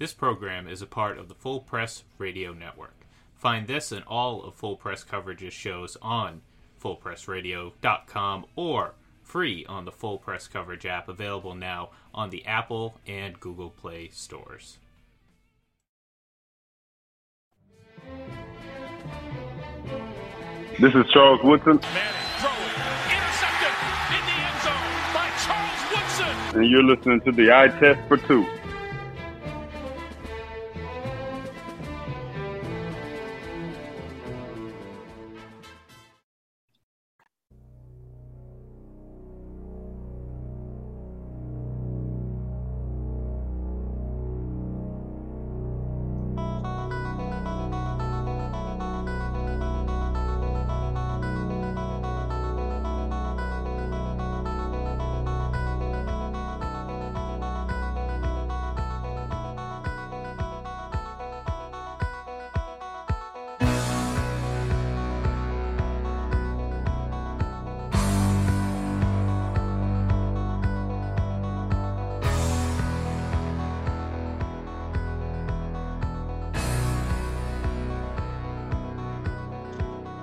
This program is a part of the Full Press Radio Network. Find this and all of Full Press Coverage's shows on fullpressradio.com or free on the Full Press Coverage app available now on the Apple and Google Play stores. This is Charles Woodson. intercepted in the end zone by Charles Woodson. And you're listening to the Eye Test for Two.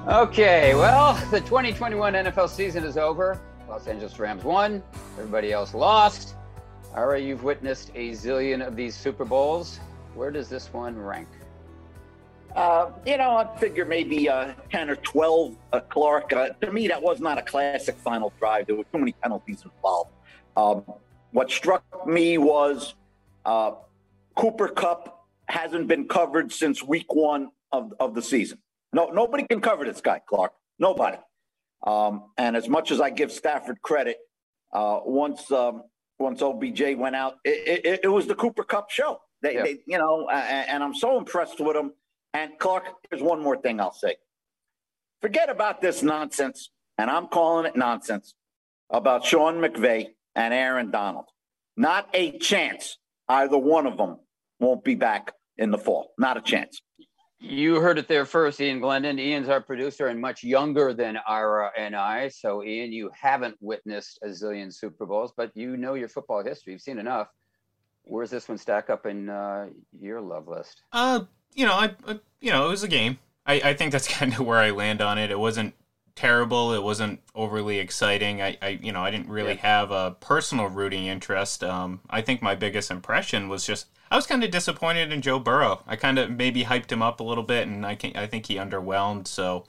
Okay, well, the 2021 NFL season is over. Los Angeles Rams won. Everybody else lost. All you've witnessed a zillion of these Super Bowls. Where does this one rank? Uh, you know, I figure maybe uh, 10 or 12, uh, Clark. Uh, to me, that was not a classic final drive. There were too many penalties involved. Um, what struck me was uh, Cooper Kupp hasn't been covered since week one of, of the season. No, nobody can cover this guy, Clark. Nobody. Um, and as much as I give Stafford credit, uh, once um, once OBJ went out, it, it, it, was the Cooper Kupp show. They, yeah. they you know, and, and I'm so impressed with him. And Clark, there's one more thing I'll say. Forget about this nonsense, and I'm calling it nonsense about Sean McVay and Aaron Donald. Not a chance either one of them won't be back in the fall. Not a chance. You heard it there first, Ian Glendon. Ian's our producer and much younger than Ira and I. So, Ian, you haven't witnessed a zillion Super Bowls, but you know your football history. You've seen enough. Where's this one stack up in uh, your love list? Uh, you know, I, I, you know, it was a game. I, I think that's kind of where I land on it. It wasn't terrible. It wasn't overly exciting. I, I you know, I didn't really yeah. have a personal rooting interest. Um, I think my biggest impression was just I was kind of disappointed in Joe Burrow. I kind of maybe hyped him up a little bit, and I can I think he underwhelmed. So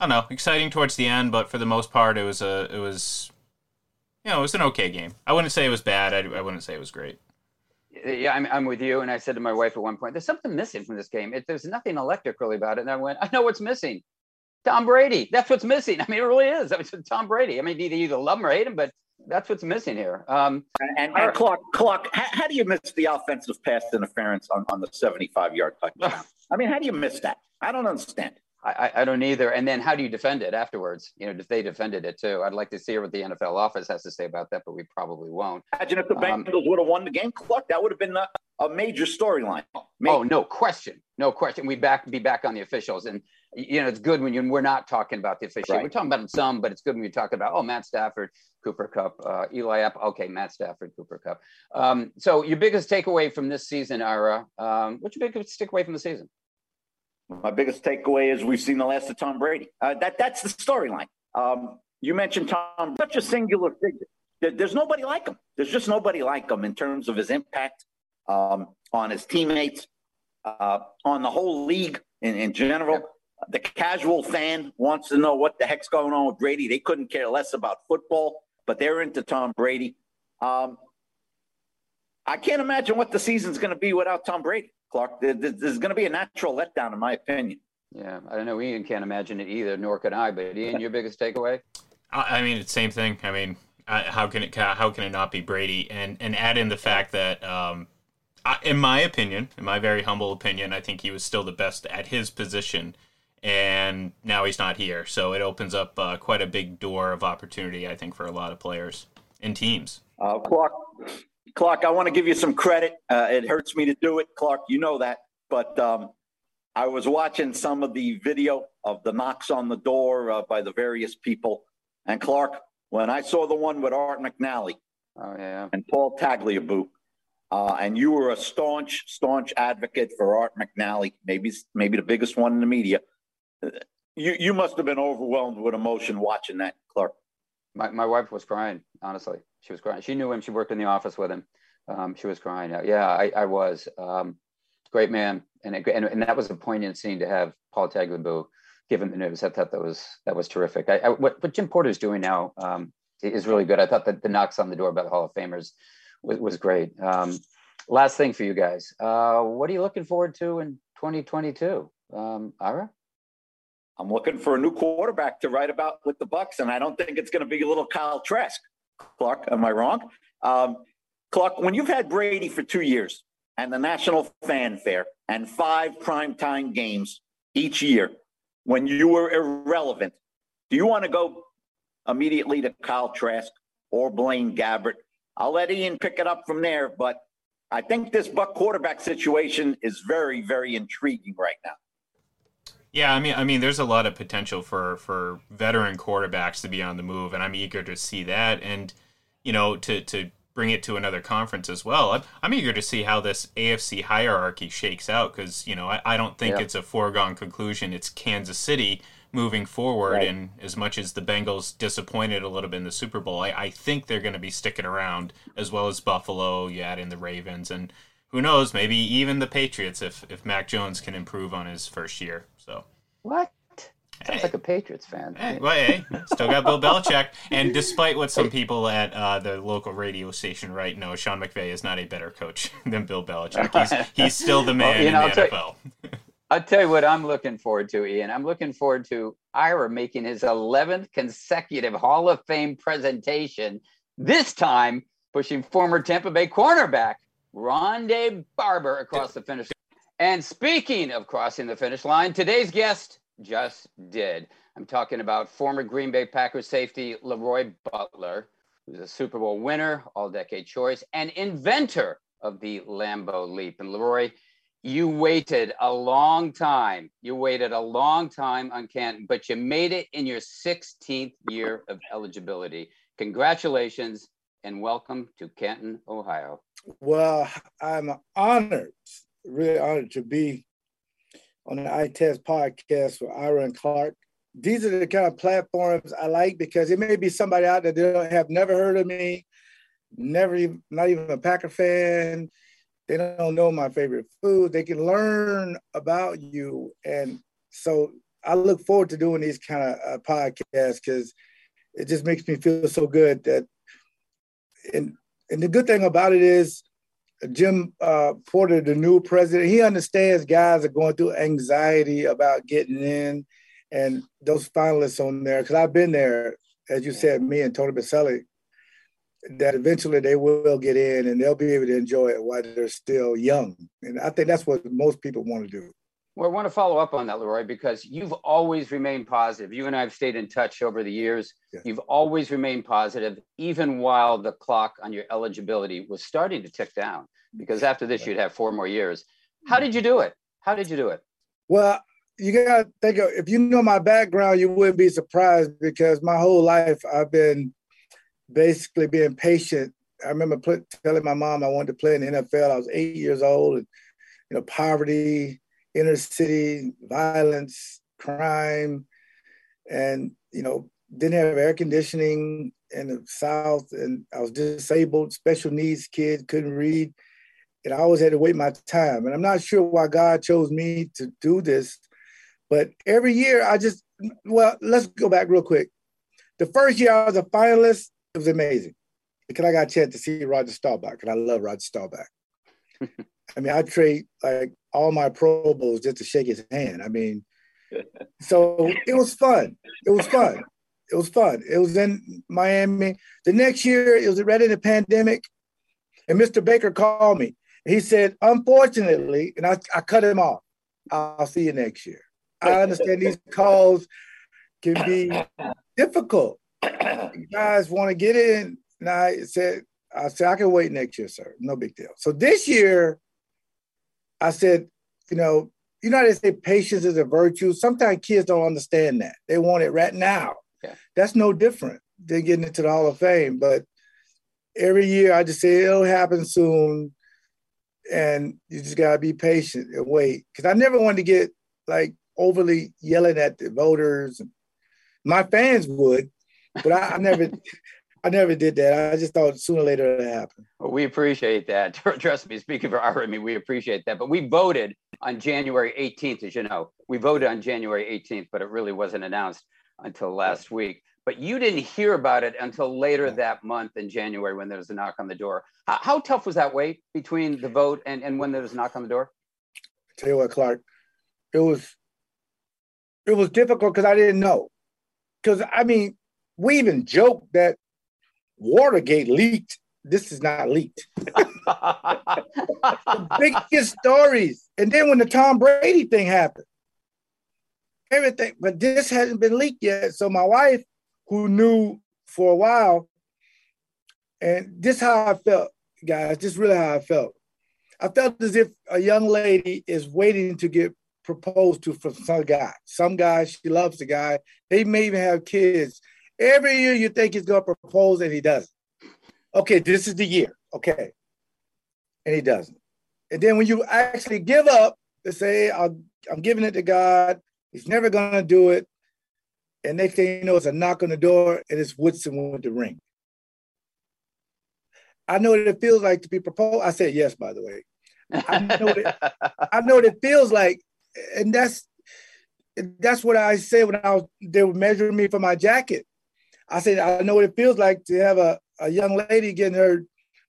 I don't know, exciting towards the end, but for the most part, it was a it was you know it was an okay game. I wouldn't say it was bad. I, I wouldn't say it was great. Yeah, I'm, I'm with you. And I said to my wife at one point, "There's something missing from this game. It, there's nothing electric really about it." And I went, "I know what's missing. Tom Brady. That's what's missing. I mean, it really is. I mean, Tom Brady. I mean, either you love him or hate him, but that's what's missing here. Um, and, and, and Clark, Clark, how, how, do you miss the offensive pass interference on, on the 75 yard touchdown? I mean, how do you miss that? I don't understand. I, I don't either. And then how do you defend it afterwards? You know, if they defended it too, I'd like to see what the NFL office has to say about that, but we probably won't. Imagine if the um, Bengals um, would have won the game, Clark. That would have been a, a major storyline. Oh, no question, no question. We'd back be back on the officials, and you know, it's good when you we're not talking about the official. Right. We're talking about some, but it's good when you're talking about oh, Matt Stafford, Cooper Kupp, uh, Eli Apple. Okay, Matt Stafford, Cooper Kupp. Um, so your biggest takeaway from this season, Ira? Um, what's your biggest takeaway from the season? My biggest takeaway is we've seen the last of Tom Brady. Uh, that that's the storyline. Um, you mentioned Tom, such a singular figure. There, there's nobody like him. There's just nobody like him in terms of his impact um, on his teammates, uh, on the whole league in, in general. The casual fan wants to know what the heck's going on with Brady. They couldn't care less about football, but they're into Tom Brady. Um, I can't imagine what the season's going to be without Tom Brady. Clark. There's going to be a natural letdown, in my opinion. Yeah, I don't know. Ian can't imagine it either, nor can I. But Ian, your biggest takeaway? I mean, it's the same thing. I mean, how can it how can it not be Brady? And and add in the fact that, um, in my opinion, in my very humble opinion, I think he was still the best at his position, and now he's not here. So it opens up uh, quite a big door of opportunity, I think, for a lot of players and teams. Uh, Clark, Clark, I want to give you some credit. Uh, it hurts me to do it, Clark. You know that. But um, I was watching some of the video of the knocks on the door uh, by the various people. And Clark, when I saw the one with Art McNally oh, yeah. and Paul Tagliabue, uh, and you were a staunch, staunch advocate for Art McNally, maybe maybe the biggest one in the media. You you must have been overwhelmed with emotion watching that, Clark. My my wife was crying. Honestly, she was crying. She knew him. She worked in the office with him. Um, she was crying. Yeah, I, I was. Um, great man, and, it, and and that was a poignant scene to have Paul Tagliabue given the news. I thought that was that was terrific. I, I, what what Jim Porter is doing now um, is really good. I thought that the knocks on the door by the Hall of Famers was, was great. Um, last thing for you guys, uh, what are you looking forward to in 2022? Um, Ira? I'm looking for a new quarterback to write about with the Bucs, and I don't think it's going to be a little Kyle Trask. Clark, am I wrong? Um, Clark, when you've had Brady for two years and the national fanfare and five primetime games each year, when you were irrelevant, do you want to go immediately to Kyle Trask or Blaine Gabbert? I'll let Ian pick it up from there, but I think this Buck quarterback situation is very, very intriguing right now. Yeah, I mean, I mean, there's a lot of potential for for veteran quarterbacks to be on the move, and I'm eager to see that, and you know, to to bring it to another conference as well. I'm, I'm eager to see how this AFC hierarchy shakes out because you know I, I don't think yeah. it's a foregone conclusion. It's Kansas City moving forward, right. and as much as the Bengals disappointed a little bit in the Super Bowl, I, I think they're going to be sticking around as well as Buffalo. You add in the Ravens, and who knows, maybe even the Patriots if if Mac Jones can improve on his first year. So what? Sounds hey. like a Patriots fan. Hey, well, hey, still got Bill Belichick. And despite what some people at uh, the local radio station right know, Sean McVay is not a better coach than Bill Belichick. He's, he's still the man well, you know, in the I'll NFL. You, I'll tell you what I'm looking forward to, Ian. I'm looking forward to Ira making his 11th consecutive Hall of Fame presentation, this time pushing former Tampa Bay cornerback Rondé Barber across the finish and speaking of crossing the finish line, today's guest just did. I'm talking about former Green Bay Packers safety LeRoy Butler, who's a Super Bowl winner, all decade choice, and inventor of the Lambeau Leap. And LeRoy, you waited a long time. You waited a long time on Canton, but you made it in your 16th year of eligibility. Congratulations and welcome to Canton, Ohio. Well, I'm honored really honored to be on the Eye Test podcast with Ira and Clark. These are the kind of platforms I like because it may be somebody out there that have never heard of me, never even not even a Packer fan. They don't know my favorite food. They can learn about you, and so I look forward to doing these kind of uh, podcasts because it just makes me feel so good that. And and the good thing about it is Jim uh, Porter, the new president, he understands guys are going through anxiety about getting in, and those finalists on there. Because I've been there, as you said, me and Tony Boselli, that eventually they will get in and they'll be able to enjoy it while they're still young. And I think that's what most people want to do. Well, I want to follow up on that, Leroy, because you've always remained positive. You and I have stayed in touch over the years. You've always remained positive, even while the clock on your eligibility was starting to tick down because after this you'd have four more years. Hmm. How did you do it? How did you do it? Well, you gotta think of if you know my background, you wouldn't be surprised because my whole life I've been basically being patient. I remember put, telling my mom I wanted to play in the NFL. I was eight years old, and you know, poverty, inner city violence, crime, and you know, didn't have air conditioning in the South, and I was disabled, special needs kid, couldn't read and I always had to wait my time. And I'm not sure why God chose me to do this, but every year I just, well, let's go back real quick. The first year I was a finalist, it was amazing because I got a chance to see Roger Staubach, and I love Roger Staubach. I mean, I trade like all my Pro Bowls just to shake his hand. I mean, so it was fun. It was fun. It was fun. It was in Miami. The next year, it was right in the pandemic, and Mr. Baker called me he said, unfortunately, and I, I cut him off. I'll see you next year. I understand these calls can be difficult. You guys want to get in. And I said, I said, I can wait next year, sir. No big deal. So this year, I said, you know, you know how they say patience is a virtue. Sometimes kids don't understand that. They want it right now. Yeah. That's no different than getting into the Hall of Fame. But every year I just say it'll happen soon and you just gotta be patient and wait. Because I never wanted to get like overly yelling at the voters. My fans would, but I, I never, I never did that. I just thought sooner or later it would happen. Well, we appreciate that. Trust me, speaking for our, I mean, we appreciate that. But we voted on January 18th, as you know. We voted on January 18th, but it really wasn't announced until last week. But you didn't hear about it until later that month in January when there was a knock on the door. How, how tough was that wait between the vote and, and when there was a knock on the door? Tell you what, Clark, it was it was difficult because I didn't know. Because I mean, we even joked that Watergate leaked. This is not leaked. the biggest stories. And then when the Tom Brady thing happened, everything, but this hasn't been leaked yet. So my wife, who knew for a while, and this how I felt, guys. This is really how I felt. I felt as if a young lady is waiting to get proposed to from some guy. Some guy, she loves the guy. They may even have kids. Every year you think he's gonna propose and he doesn't. Okay, this is the year. Okay. And he doesn't. And then when you actually give up to say, I'm giving it to God, he's never gonna do it. And next thing you know, it's a knock on the door and it's Woodson with the ring. I know what it feels like to be proposed. I said yes, by the way. I know that I know what it feels like and that's that's what I said when I was they were measuring me for my jacket. I said, I know what it feels like to have a, a young lady getting her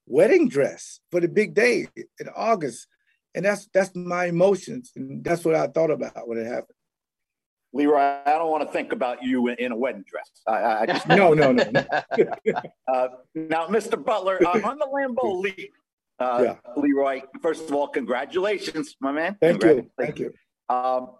wedding dress for the big day in August. And that's that's my emotions. And that's what I thought about when it happened. Leroy, I don't want to think about you in a wedding dress. I, I just no, no, no. uh, now, Mr. Butler, uh, on the Lambeau Leap, uh, yeah. Leroy, first of all, congratulations, my man. Thank you. Thank you. Um,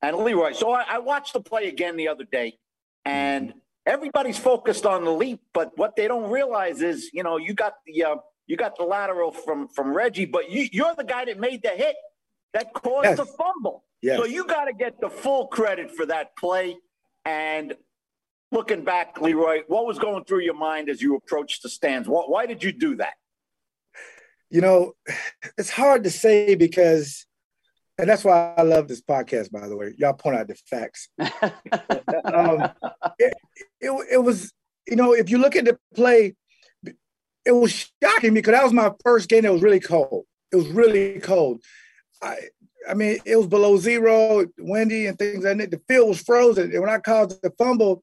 and Leroy. So I, I, watched the play again the other day, and everybody's focused on the leap, but what they don't realize is, you know, you got the uh, you got the lateral from from Reggie, but you, you're the guy that made the hit that caused yes. the fumble. Yes. So you got to get the full credit for that play. And looking back, Leroy, what was going through your mind as you approached the stands? Why, why did you do that? You know, it's hard to say because and that's why I love this podcast, by the way. Y'all point out the facts. um, it, it, it, was, you know, if you look at the play, it was shocking me because that was my first game. It was really cold. It was really cold. I, I mean, it was below zero, windy, and things like that. The field was frozen. And when I caused the fumble,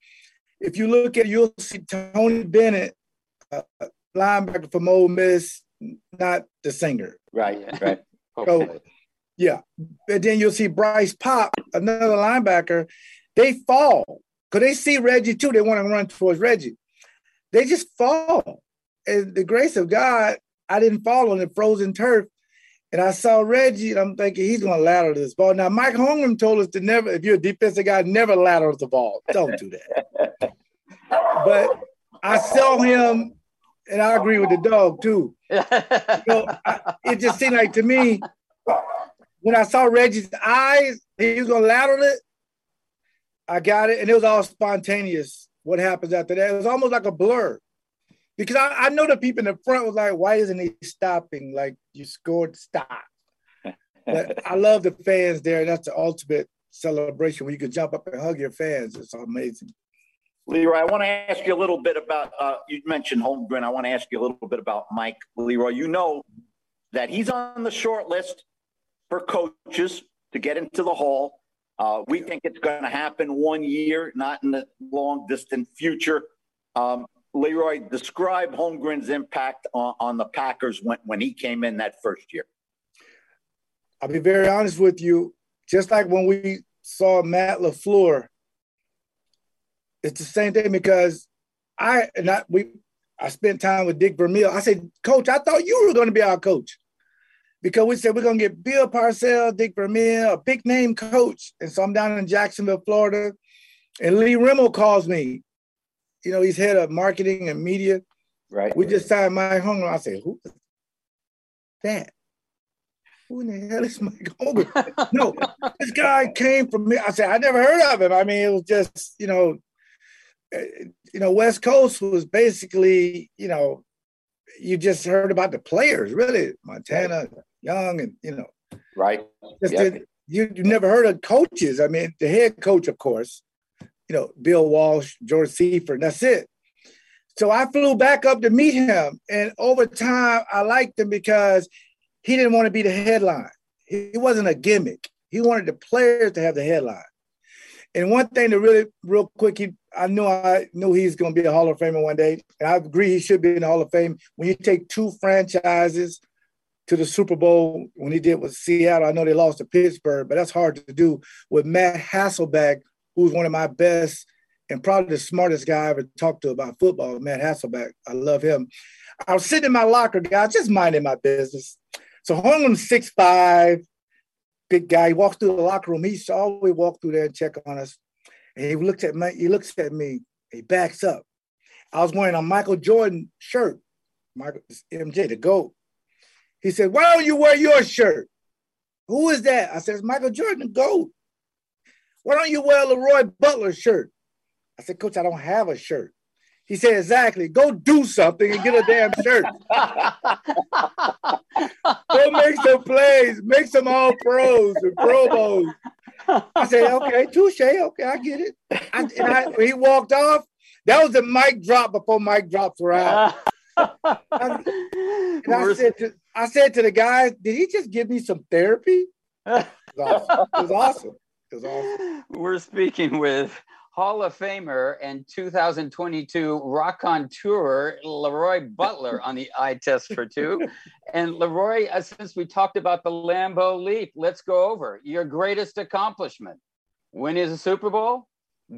if you look at it, you'll see Tony Bennett, uh, linebacker from Ole Miss, not the singer. Right, right. So, yeah. And then you'll see Bryce Paup, another linebacker. They fall because they see Reggie too. They want to run towards Reggie. They just fall. And the grace of God, I didn't fall on the frozen turf. And I saw Reggie, and I'm thinking he's going to lateral this ball. Now, Mike Holmgren told us to never, if you're a defensive guy, never lateral the ball. Don't do that. but I saw him, and I agree with the dog too. You know, I, it just seemed like to me, when I saw Reggie's eyes, he was gonna lateral it. I got it, and it was all spontaneous. What happens after that? It was almost like a blur. Because I, I know the people in the front was like, why isn't he stopping? Like you scored, stop. but I love the fans there. That's the ultimate celebration when you can jump up and hug your fans. It's amazing. Leroy, I want to ask you a little bit about, uh, you mentioned Holmgren. I want to ask you a little bit about Mike Leroy. You know that he's on the short list for coaches to get into the hall. Uh, we think it's going to happen one year, not in the long distant future. Um, Leroy, describe Holmgren's impact on, on, the Packers when, when he came in that first year. I'll be very honest with you. Just like when we saw Matt LaFleur, it's the same thing because I and I we I spent time with Dick Vermeil. I said, Coach, I thought you were going to be our coach because we said we're gonna get Bill Parcells, Dick Vermeil, a big name coach. And so I'm down in Jacksonville, Florida, and Lee Remmel calls me. You know, he's head of marketing and media. Right. We just signed Mike Holmgren. I said, who is that? Who in the hell is Mike Holmgren? no, this guy came from me. I said, I never heard of him. I mean, it was just, you know, eh, you know, West Coast was basically, you know, you just heard about the players, really. Montana, young and you know. Right. Yep. You you never heard of coaches. I mean, the head coach, of course, you know, Bill Walsh, George Seifert, that's it. So I flew back up to meet him. And over time, I liked him because he didn't want to be the headline. He wasn't a gimmick. He wanted the players to have the headline. And one thing to really, real quick, he, I knew I knew he's going to be a Hall of Famer one day. And I agree he should be in the Hall of Fame. When you take two franchises to the Super Bowl, when he did with Seattle, I know they lost to Pittsburgh, but that's hard to do with Matt Hasselbeck, who's one of my best and probably the smartest guy I ever talked to about football, Matt Hasselbeck. I love him. I was sitting in my locker, guys, just minding my business. So Holmgren's six five, big guy. He walks through the locker room. He always walk through there and check on us. And he looks at me, he looks at me, he backs up. I was wearing a Michael Jordan shirt, Michael MJ, the GOAT. He said, Why don't you wear your shirt? Who is that? I said, It's Michael Jordan, the GOAT. Why don't you wear a Leroy Butler shirt? I said, Coach, I don't have a shirt. He said, Exactly. Go do something and get a damn shirt. Go make some plays, make some all pros and Pro Bowls. I said, Okay, touche. Okay, I get it. I, and I, he walked off. That was the mic drop before mic drops were out. I, and I said, to, I said to the guys, Did he just give me some therapy? It was awesome. It was awesome. It was awesome. We're speaking with Hall of Famer and 2022 raconteur Leroy Butler on the eye test for two. and Leroy, uh, since we talked about the Lambeau Leap, let's go over your greatest accomplishment. Winning a Super Bowl,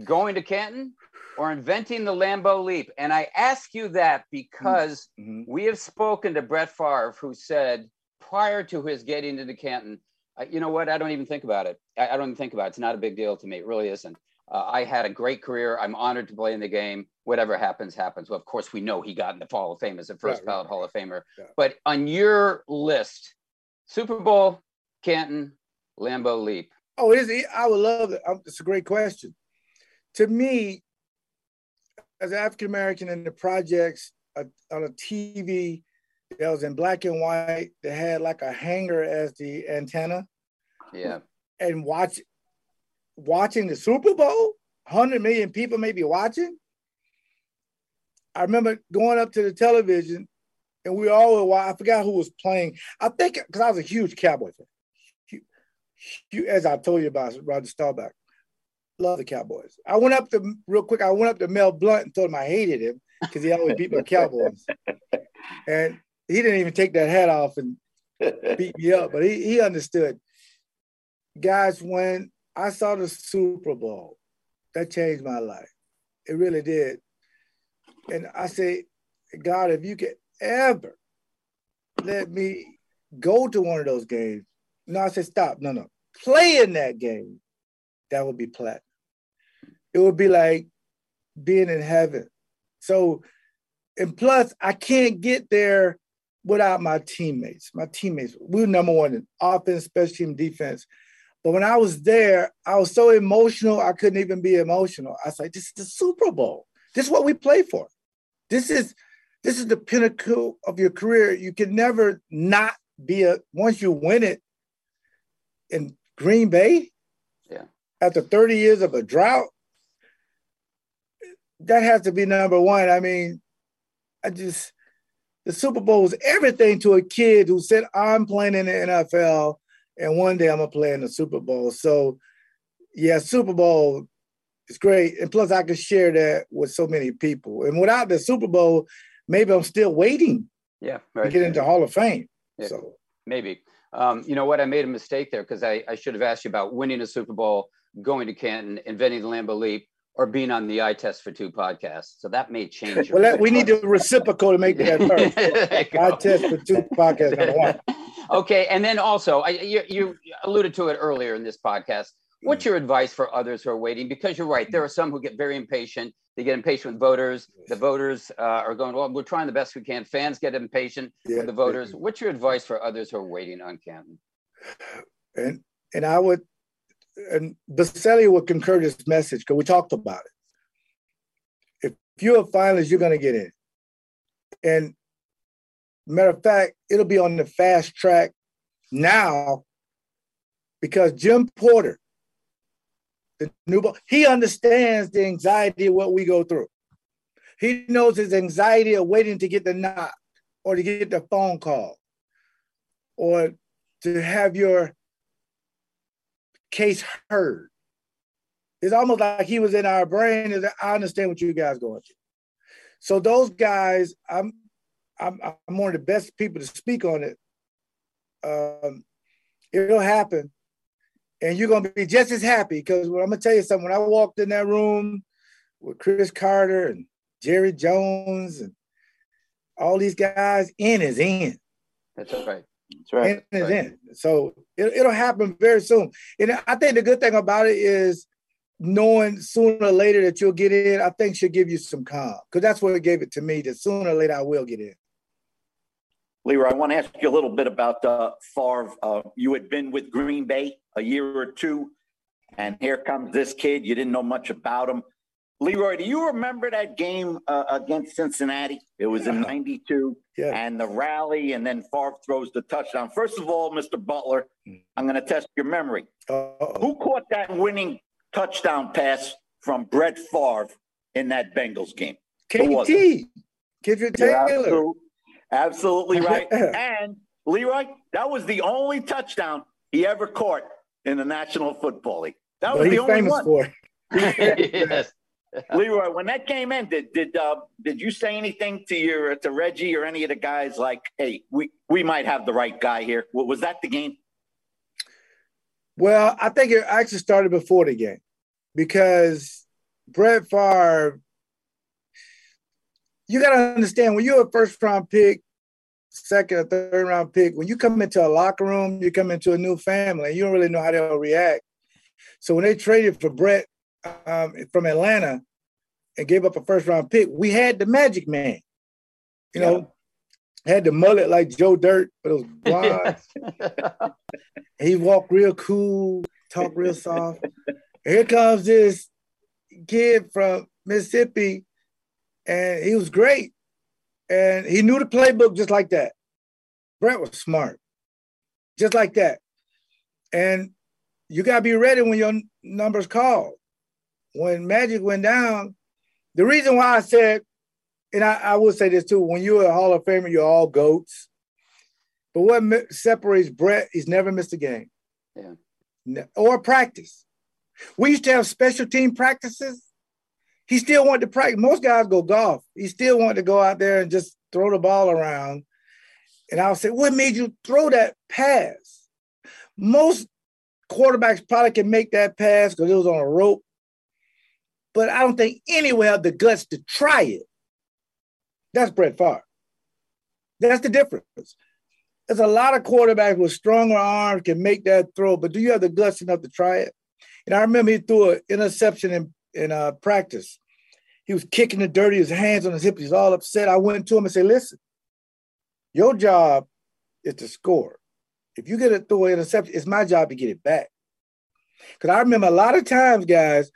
going to Canton, or inventing the Lambeau Leap? And I ask you that because mm-hmm. we have spoken to Brett Favre, who said prior to his getting into Canton, uh, you know what? I don't even think about it. I, I don't even think about it. It's not a big deal to me. It really isn't. Uh, I had a great career. I'm honored to play in the game. Whatever happens, happens. Well, of course, we know he got in the Hall of Fame as a first ballot Hall of Famer. Yeah. But on your list, Super Bowl, Canton, Lambeau Leap. Oh, is he? I would love it. It's a great question. To me, as an African American in the projects on a TV that was in black and white, that had like a hanger as the antenna. Yeah. And watch watching the Super Bowl, 100 million people may be watching. I remember going up to the television and we all were, I forgot who was playing. I think because I was a huge Cowboy fan. As I told you about Roger Staubach. Love the Cowboys. I went up to real quick. I went up to Mel Blount and told him I hated him because he always beat my Cowboys, and he didn't even take that hat off and beat me up. But he he understood. Guys, when I saw the Super Bowl. That changed my life. It really did. And I say, God, if you could ever let me go to one of those games. No, I said, stop. No, no. Play in that game. That would be platinum. It would be like being in heaven. So, and plus, I can't get there without my teammates. My teammates, we are number one in offense, special team, defense. But when I was there, I was so emotional, I couldn't even be emotional. I was like, this is the Super Bowl. This is what we play for. This is this is the pinnacle of your career. You can never not be a once you win it in Green Bay. Yeah. After 30 years of a drought, that has to be number one. I mean, I just the Super Bowl is everything to a kid who said, I'm playing in the NFL and one day I'm gonna play in the Super Bowl. So, yeah, Super Bowl is great, and plus I can share that with so many people. And without the Super Bowl, maybe I'm still waiting. Yeah, right. to get into Hall of Fame. Yeah, so maybe. Um, you know what? I made a mistake there because I, I should have asked you about winning a Super Bowl, going to Canton, inventing the Lambeau Leap, or being on the eye test for two podcasts. So that may change. well, that, we need the reciprocal to make that first. eye test for two podcasts. Okay, and then also, I, you, you alluded to it earlier in this podcast. What's mm. your advice for others who are waiting? Because you're right, there are some who get very impatient. They get impatient with voters. The voters uh, are going, well, we're trying the best we can. Fans get impatient yeah, with the voters. What's your advice for others who are waiting on Canton? And and I would, and Boselli would concur this message because we talked about it. If you're a finalist, you're going to get in. And Matter of fact, it'll be on the fast track now because Jim Porter, the new he understands the anxiety of what we go through. He knows his anxiety of waiting to get the knock or to get the phone call or to have your case heard. It's almost like he was in our brain. I understand what you guys going through. So those guys, I'm, I'm, I'm one of the best people to speak on it. Um, it'll happen, and you're gonna be just as happy because I'm gonna tell you something. When I walked in that room with Cris Carter and Jerry Jones and all these guys, in is in. That's right. That's right. In is in. So it, will happen very soon. And I think the good thing about it is knowing sooner or later that you'll get in, I think should give you some calm because that's what it gave it to me that sooner or later I will get in. Leroy, I want to ask you a little bit about uh, Favre. Uh, you had been with Green Bay a year or two, and here comes this kid. You didn't know much about him. Leroy, do you remember that game uh, against Cincinnati? It was in '92, yeah. and the rally, and then Favre throws the touchdown. First of all, Mr. Butler, I'm going to test your memory. Uh-oh. Who caught that winning touchdown pass from Brett Favre in that Bengals game? KT, Kitrick Taylor. absolutely right. and Leroy, that was the only touchdown he ever caught in the National Football League. That was the only one. yes. Leroy, when that game ended, did uh, did you say anything to your to Reggie or any of the guys like, "Hey, we we might have the right guy here"? Was that the game? Well, I think it actually started before the game because Brett Favre. You got to understand when you're a first round pick, second or third round pick, when you come into a locker room, you come into a new family, and you don't really know how they'll react. So when they traded for Brett um, from Atlanta and gave up a first round pick, we had the Magic Man. You yeah. know, had the mullet like Joe Dirt, but it was blonde. he walked real cool, talked real soft. here comes this kid from Mississippi, and he was great. And he knew the playbook just like that. Brett was smart, just like that. And you got to be ready when your number's called when Magic went down, the reason why I said, and I, I will say this too, when you're a Hall of Famer, you're all goats. But what separates Brett, he's never missed a game. Yeah. Or practice. We used to have special team practices. He still wanted to practice. Most guys go golf. He still wanted to go out there and just throw the ball around. And I'll say, what made you throw that pass? Most quarterbacks probably can make that pass because it was on a rope but I don't think anyone had the guts to try it. That's Brett Favre. That's the difference. There's a lot of quarterbacks with stronger arms can make that throw, but do you have the guts enough to try it? And I remember he threw an interception in, in uh, practice. He was kicking the dirty, his hands on his hips. He's all upset. I went to him and said, listen, your job is to score. If you get a throw an interception, it's my job to get it back. Because I remember a lot of times, guys,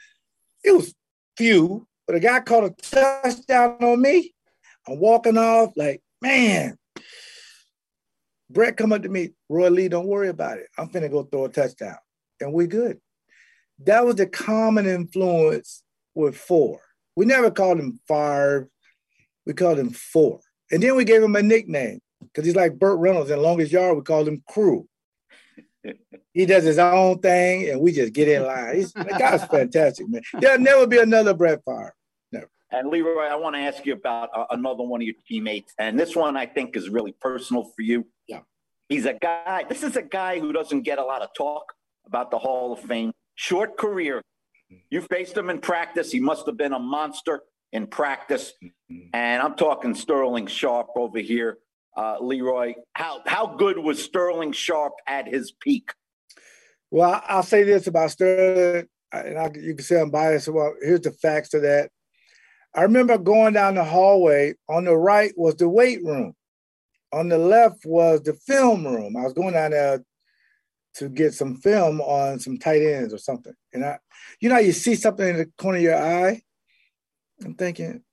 it was few, but a guy caught a touchdown on me. I'm walking off like, man. Brett come up to me, Roy Lee, don't worry about it. I'm finna go throw a touchdown. And we good. That was the common influence with four. We never called him five. We called him four. And then we gave him a nickname because he's like Burt Reynolds. In Longest Yard, we called him Crewe he does his own thing, and we just get in line. He's the guy's fantastic, man. There'll never be another Brett Favre. Never. And Leroy, I want to ask you about uh, another one of your teammates, and this one I think is really personal for you. Yeah, he's a guy. This is a guy who doesn't get a lot of talk about the Hall of Fame. Short career. You faced him in practice. He must have been a monster in practice. Mm-hmm. And I'm talking Sterling Sharpe over here uh, Leroy. How how good was Sterling Sharpe at his peak? Well, I'll say this about Sterling, and I, you can say I'm biased. Well, here's the facts of that. I remember going down the hallway. On the right was the weight room. On the left was the film room. I was going down there to get some film on some tight ends or something. And I, you know, you see something in the corner of your eye. I'm thinking,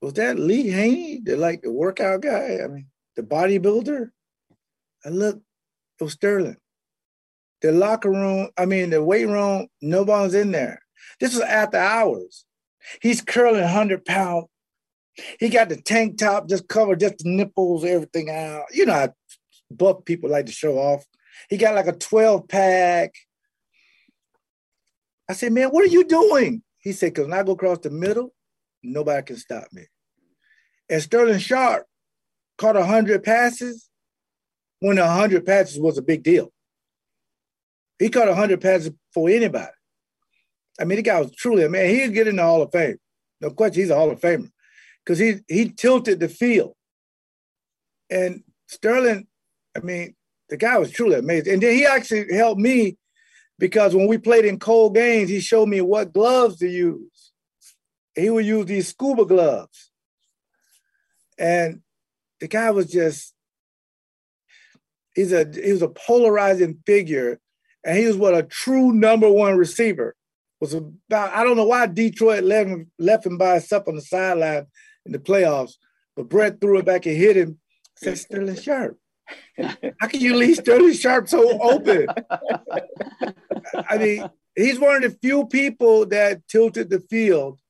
was that Lee Haney, the like the workout guy? I mean, the bodybuilder. I look, It was Sterling. The locker room, I mean, the weight room, no one's in there. This was after hours. He's curling 100 pound. He got the tank top just covered, just the nipples, everything out. You know how buff people like to show off. He got like a 12 pack. I said, man, what are you doing? He said, because when I go across the middle, nobody can stop me. And Sterling Sharpe caught 100 passes when 100 passes was a big deal. He caught 100 passes for anybody. I mean, the guy was truly a man. He'd get in the Hall of Fame. No question, he's a Hall of Famer because he he tilted the field. And Sterling, I mean, the guy was truly amazing. And then he actually helped me because when we played in cold games, he showed me what gloves to use. He would use these scuba gloves. And the guy was just, he's a he was a polarizing figure. And he was what a true number one receiver was about. I don't know why Detroit left him, left him by himself on the sideline in the playoffs, but Brett threw it back and hit him. Said Sterling Sharpe. How can you leave Sterling Sharpe so open? I mean, he's one of the few people that tilted the field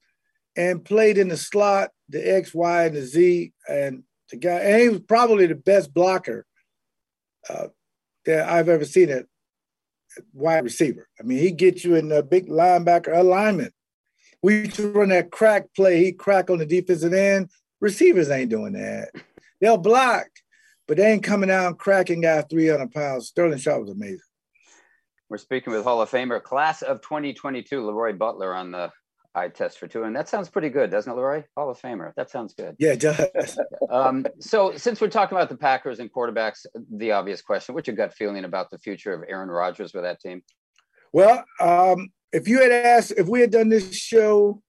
and played in the slot, the X, Y, and the Z, and the guy, and he was probably the best blocker uh, that I've ever seen at wide receiver. I mean, he gets you in a big linebacker alignment. We used to run that crack play. He crack on the defensive end. Receivers ain't doing that. They'll block, but they ain't coming out and cracking guys 300 pounds. Sterling Sharpe was amazing. We're speaking with Hall of Famer, class of 2022, Leroy Butler on the eye test for two. And that sounds pretty good, doesn't it, Leroy? Hall of Famer. That sounds good. Yeah, it does. um, so, since we're talking about the Packers and quarterbacks, the obvious question what's your gut feeling about the future of Aaron Rodgers with that team? Well, um, if you had asked, if we had done this show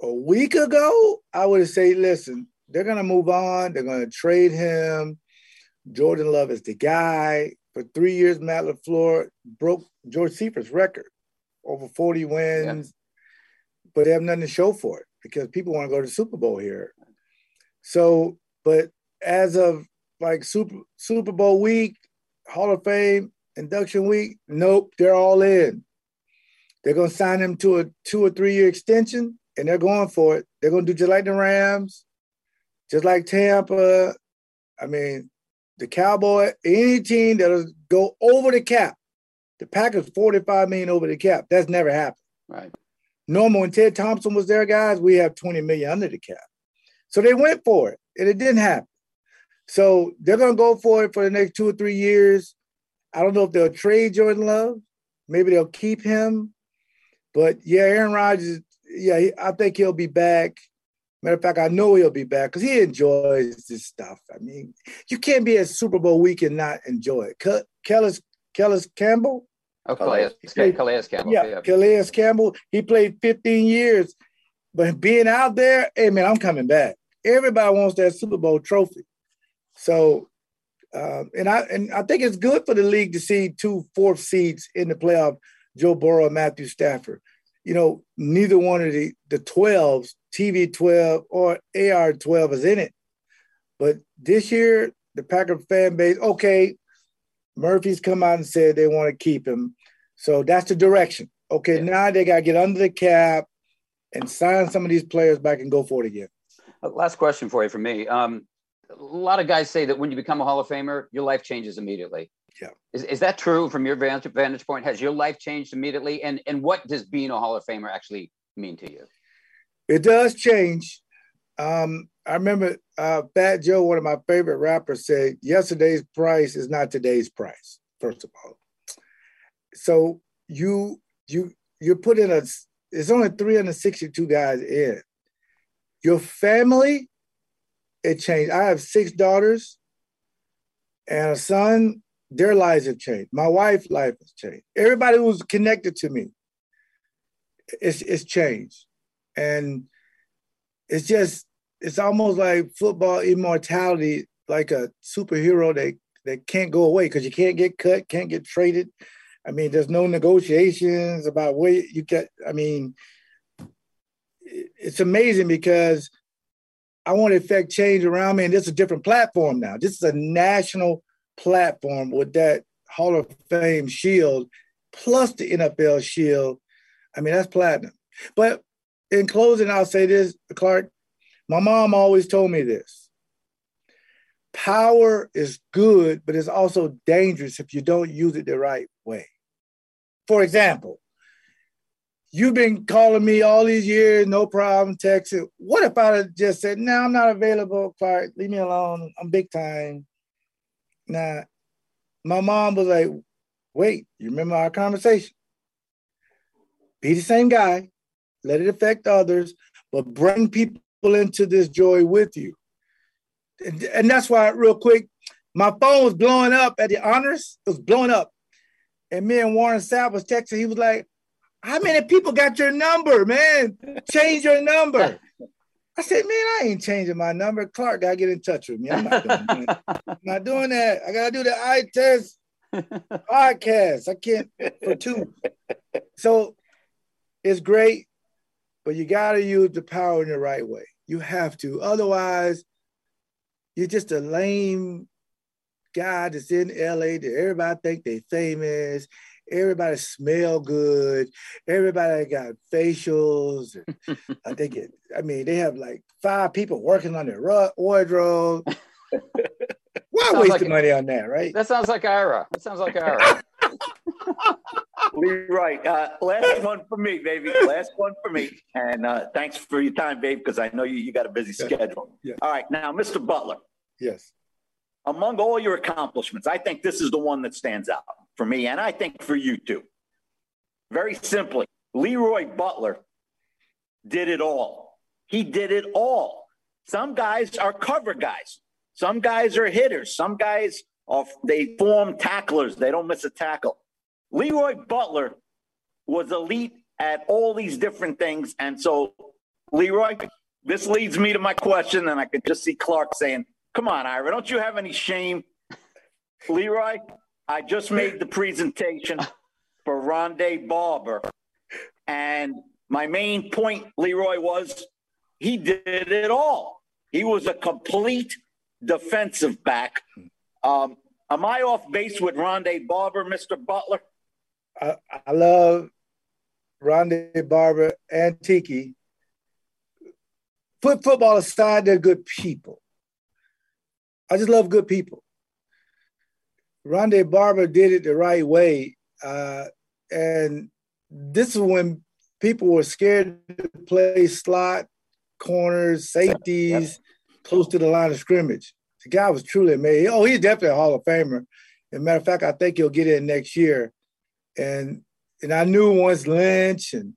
a week ago, I would have said, listen, they're going to move on. They're going to trade him. Jordan Love is the guy. For three years, Matt LaFleur broke George Seifert's record, over 40 wins. But they have nothing to show for it because people want to go to the Super Bowl here. So, but as of like Super Super Bowl week, Hall of Fame induction week, nope, they're all in. They're to sign them to a two or three year extension, and they're going for it. They're to do just like the Rams, just like Tampa. I mean, the Cowboy, any team that'll go over the cap. The Packers 45 million over the cap. That's never happened. Right. Normal when Ted Thompson was there, guys, we have 20 million under the cap. So they went for it, and it didn't happen. So they're gonna go for it for the next two or three years. I don't know if they'll trade Jordan Love. Maybe they'll keep him. But yeah, Aaron Rodgers, yeah, I think he'll be back. Matter of fact, I know he'll be back because he enjoys this stuff. I mean, you can't be at Super Bowl week and not enjoy it. Kellis, Kellis Campbell. Oh, Calais, played, Calais Campbell. Yeah, yeah, Calais Campbell. He played 15 years, but being out there, hey man, I'm coming back. Everybody wants that Super Bowl trophy. So, um, and I and I think it's good for the league to see two fourth seeds in the playoff Joe Burrow and Matthew Stafford. You know, neither one of the the 12s, TB 12 or AR 12 is in it. But this year, the Packer fan base, okay, Murphy's come out and said they want to keep him. So that's the direction. Okay, yeah. now they got to get under the cap and sign some of these players back and go for it again. Uh, last question for you from me. Um, a lot of guys say that when you become a Hall of Famer, your life changes immediately. Yeah. Is, is that true from your vantage point? Has your life changed immediately? And and what does being a Hall of Famer actually mean to you? It does change. Um, I remember uh, Fat Joe, one of my favorite rappers, said, "Yesterday's price is not today's price." First of all, so you you you put in a. It's only 362 guys in. Your family, it changed. I have six daughters and a son their lives have changed. My wife's life has changed. Everybody who's connected to me, it's it's changed, and it's just it's almost like football immortality, like a superhero that that can't go away because you can't get cut, can't get traded. I mean, there's no negotiations about where you get. I mean, it's amazing because I want to affect change around me, and it's a different platform now. This is a national platform with that Hall of Fame shield plus the NFL shield. I mean, that's platinum. But in closing, I'll say this, Clark. My mom always told me this. Power is good, but it's also dangerous if you don't use it the right way. For example, you've been calling me all these years, no problem, texting. What if I just said, no, I'm not available, Clark, leave me alone. I'm big time. Now, my mom was like, wait, you remember our conversation? Be the same guy, let it affect others, but bring people into this joy with you. And, and that's why, real quick, my phone was blowing up at the honors. It was blowing up. And me and Warren Sapp was texting. He was like, how many people got your number, man? Change your number. I said, man, I ain't changing my number. Clark gotta get in touch with me. I'm not doing that. I'm not doing that. I gotta do the eye test podcast. I can't for two. So it's great, but you gotta use the power in the right way. You have to. Otherwise, you're just a lame guy that's in LA that everybody think they famous everybody smell good. Everybody got facials. I think it. I mean, they have like five people working on their wardrobe. Why waste like, the money on that, right? That sounds like Ira. That sounds like Ira. Leroy, uh, last one for me, baby. Last one for me. And uh, thanks for your time, babe, because I know you, you got a busy schedule. Yeah. All right. Now, Mr. Butler. Yes. Among all your accomplishments, I think this is the one that stands out for me, and I think for you too. Very simply, Leroy Butler did it all. He did it all. Some guys are cover guys. Some guys are hitters. Some guys are they form tacklers. They don't miss a tackle. Leroy Butler was elite at all these different things. And so, Leroy, this leads me to my question, and I could just see Clark saying, Come on, Ira, don't you have any shame? Leroy, I just made the presentation for Rondé Barber. And my main point, Leroy, was he did it all. He was a complete defensive back. Um, am I off base with Rondé Barber, Mr. Butler? I, I love Rondé Barber and Tiki. Put football aside, they're good people. I just love good people. Rondé Barber did it the right way. Uh, and this is when people were scared to play slot, corners, safeties, yep. close to the line of scrimmage. The guy was truly amazing. Oh, he's definitely a Hall of Famer. As a matter of fact, I think he'll get in next year. And and I knew once Lynch and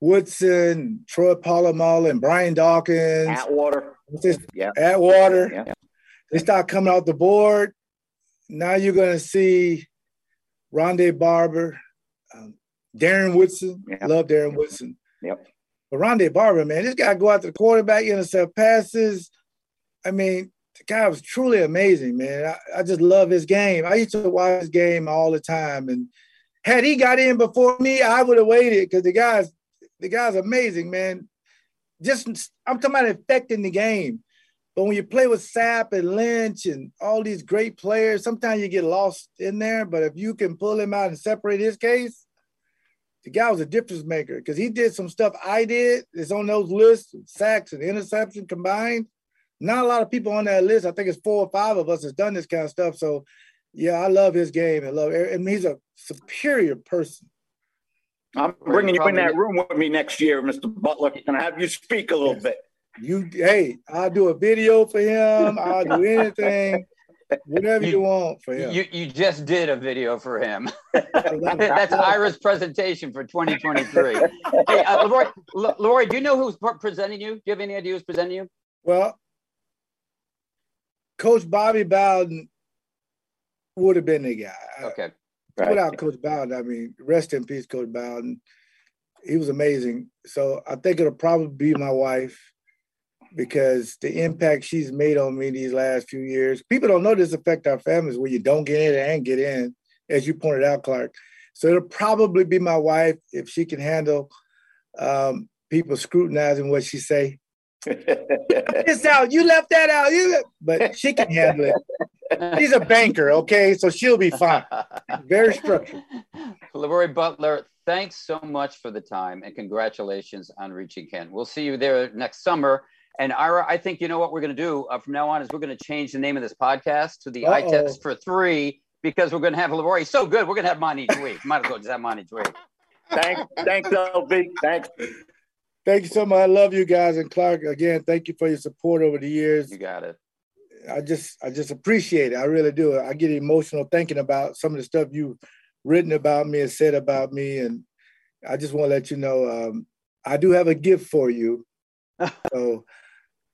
Woodson, Troy Polamalu, and Brian Dawkins. Atwater. Yeah. Atwater. Yeah. They start coming out the board now you're going to see Rondé Barber, um, Darren Woodson. Yep. Love Darren Woodson. Yep. But Rondé Barber, man, this guy go out to the quarterback, intercept passes. I mean, the guy was truly amazing, man. I, I just love his game. I used to watch his game all the time. And had he got in before me, I would have waited because the guy's the guy's amazing, man. Just I'm talking about affecting the game. But when you play with Sapp and Lynch and all these great players, sometimes you get lost in there. But if you can pull him out and separate his case, the guy was a difference maker because he did some stuff I did. It's on those lists, sacks and interception combined. Not a lot of people on that list. I think it's four or five of us has done this kind of stuff. So, yeah, I love his game. I love, and he's a superior person. I'm bringing you in that room with me next year, Mr. Butler, and I have you speak a little yes. bit you hey, I'll do a video for him. I'll do anything, whatever you, you, want for him. You you just did a video for him. That's Ira's presentation for 2023. hey, uh, Leroy, Leroy, do you know who's presenting you? Do you have any idea who's presenting you? Well, Coach Bobby Bowden would have been the guy. Okay. Right. Without Coach Bowden, I mean, rest in peace, Coach Bowden. He was amazing. So I think it'll probably be my wife because the impact she's made on me these last few years. People don't know this affect our families where you don't get in and get in, as you pointed out, Clark. So it'll probably be my wife if she can handle um, people scrutinizing what she say. This out, you left that out. You but she can handle it. She's a banker, okay? So she'll be fine. Very structured. Leroy Butler, thanks so much for the time and congratulations on reaching Kent. We'll see you there next summer. And Ira, I think you know what we're going to do uh, from now on is we're going to change the name of this podcast to the Eye Test for Three because we're going to have Leroy. So good, we're going to have him on each week. Might as well just have him on each week. Thanks, thanks, LB. Thanks. Thank you so much. I love you guys and Clark again. Thank you for your support over the years. You got it. I just I just appreciate it. I really do. I get emotional thinking about some of the stuff you've written about me and said about me, and I just want to let you know um, I do have a gift for you. so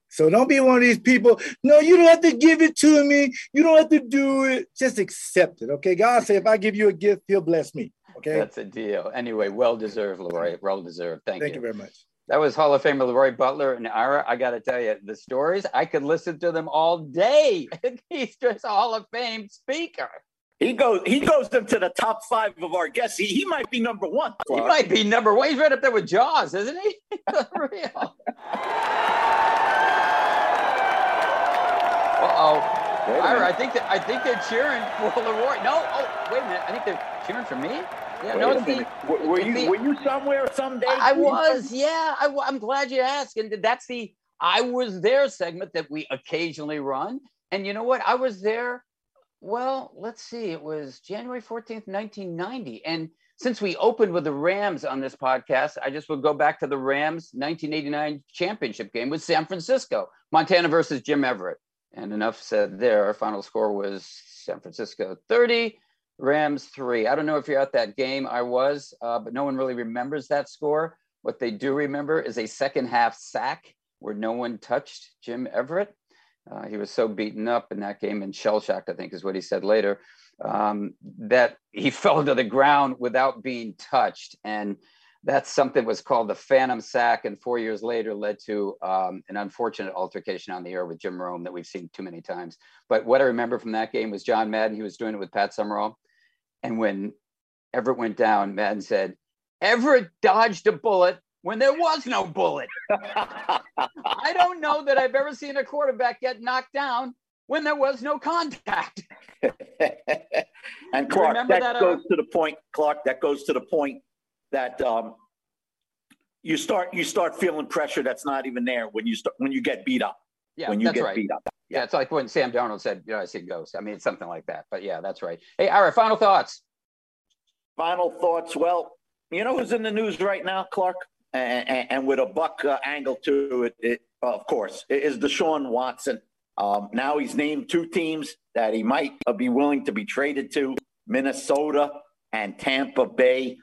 so don't be one of these people. No, you don't have to give it to me. You don't have to do it. Just accept it. Okay. God say if I give you a gift, he'll bless me. Okay. That's a deal. Anyway, well deserved, Leroy. Well deserved. Thank, Thank you. Thank you very much. That was Hall of Famer Leroy Butler and Ira. I got to tell you, the stories, I could listen to them all day. He's just a Hall of Fame speaker. He goes. He goes into the top five of our guests. He, he might be number one. He might be number one. He's right up there with Jaws, isn't he? Real. Uh-oh. Ira, I think that I think they're cheering for Leroy. No, oh, wait a minute. I think they're cheering for me. Yeah, no, Wait a it's the. Were, it's you the- were you somewhere someday? I Were was, yeah. I, am glad you asked. And that's the I was there segment that we occasionally run. And you know what? I was there. Well, let's see. It was January 14th, 1990. And since we opened with the Rams on this podcast, I just would go back to the Rams 1989 championship game with San Francisco, Montana versus Jim Everett. And enough said there. Our final score was San Francisco 30, Rams three. I don't know if you're at that game. I was, uh, but no one really remembers that score. What they do remember is a second half sack where no one touched Jim Everett. Uh, he was so beaten up in that game and shell shocked, I think is what he said later, um, that he fell to the ground without being touched. And that's something was called the Phantom Sack, and four years later led to um, an unfortunate altercation on the air with Jim Rome that we've seen too many times. But what I remember from that game was John Madden. He was doing it with Pat Summerall, and when Everett went down, Madden said, "Everett dodged a bullet when there was no bullet." I don't know that I've ever seen a quarterback get knocked down when there was no contact. and Clark, that, that, uh, goes to the point. Clark, that goes to the point that um, you start you start feeling pressure that's not even there when you start when you get beat up. Yeah, when you that's get right. beat up. Yeah, it's like when Sam Darnold said, "You know, I see ghosts." I mean, it's something like that. But yeah, that's right. Hey, all right. Final thoughts. Final thoughts. Well, you know who's in the news right now, Clark, and, and, and with a buck uh, angle to it, it, of course, it is Deshaun Watson. Um, now he's named two teams that he might uh, be willing to be traded to: Minnesota and Tampa Bay.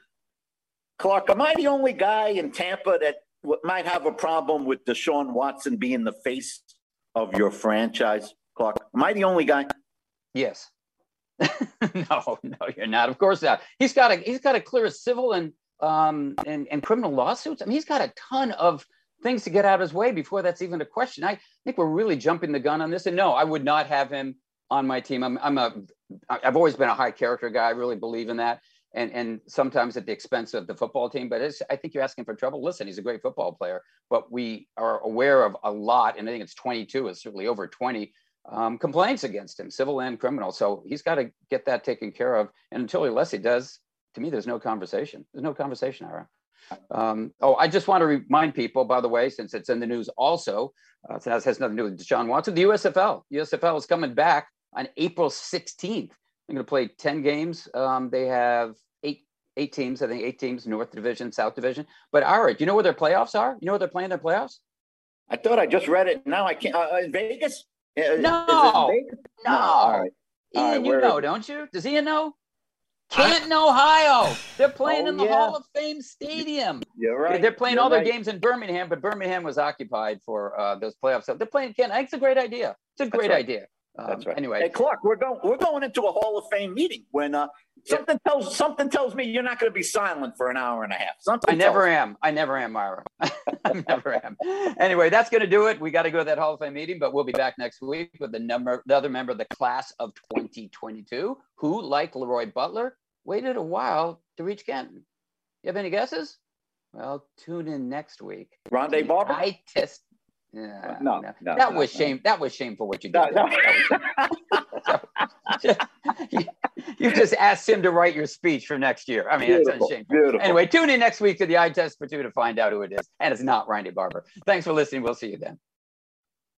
Clark, am I the only guy in Tampa that w- might have a problem with Deshaun Watson being the face of your franchise? Clark, am I the only guy? Yes. no, no, you're not. Of course not. He's got to. He's got to clear a civil and um and, and criminal lawsuits. I mean, he's got a ton of things to get out of his way before that's even a question. I think we're really jumping the gun on this. And no, I would not have him on my team. I'm, I'm a. I've always been a high character guy. I really believe in that. And and sometimes at the expense of the football team. But I think you're asking for trouble. Listen, he's a great football player, but we are aware of a lot, and I think it's 22. It's certainly over 20 um, complaints against him, civil and criminal. So he's got to get that taken care of. And until he lets he does, to me, there's no conversation. There's no conversation, Ira. Um, oh, I just want to remind people, by the way, since it's in the news also, uh, that has nothing to do with Deshaun Watson, the USFL. USFL is coming back on April 16th. They're going to play 10 games. Um, they have eight eight teams, I think eight teams, North Division, South Division. But Ira, do you know where their playoffs are? You know where they're playing their playoffs? I thought I just read it. Now I can't. Uh, in Vegas? Uh, is No. Vegas? No. All right. Ian, right, you know, is don't you? Does Ian know? Canton, Ohio. They're playing Oh, in the yeah. Hall of Fame Stadium. You're right. They're playing You're all their games in Birmingham, but Birmingham was occupied for uh, those playoffs. So they're playing Canton. I think it's a great idea. It's a great right. idea. Um, That's right. Anyway, Hey, Clark, we're going. We're going into a Hall of Fame meeting when uh, something tells something tells me you're not going to be silent for an hour and a half. Something I never tells- am. I never am, Myra. I never am. Anyway, that's going to do it. We got to go to that Hall of Fame meeting, but we'll be back next week with the number, the other member of the class of 2022, who, like Leroy Butler, waited a while to reach Canton. You have any guesses? Well, tune in next week. Rondé Barber. Eye Test. Yeah, No, no, that no, was no. shame. That was shameful what you did. No, no. You, you just asked him to write your speech for next year. I mean, Beautiful, that's a shame. beautiful. Anyway, tune in next week to the eye test for two to find out who it is. And it's not Rondé Barber. Thanks for listening. We'll see you then.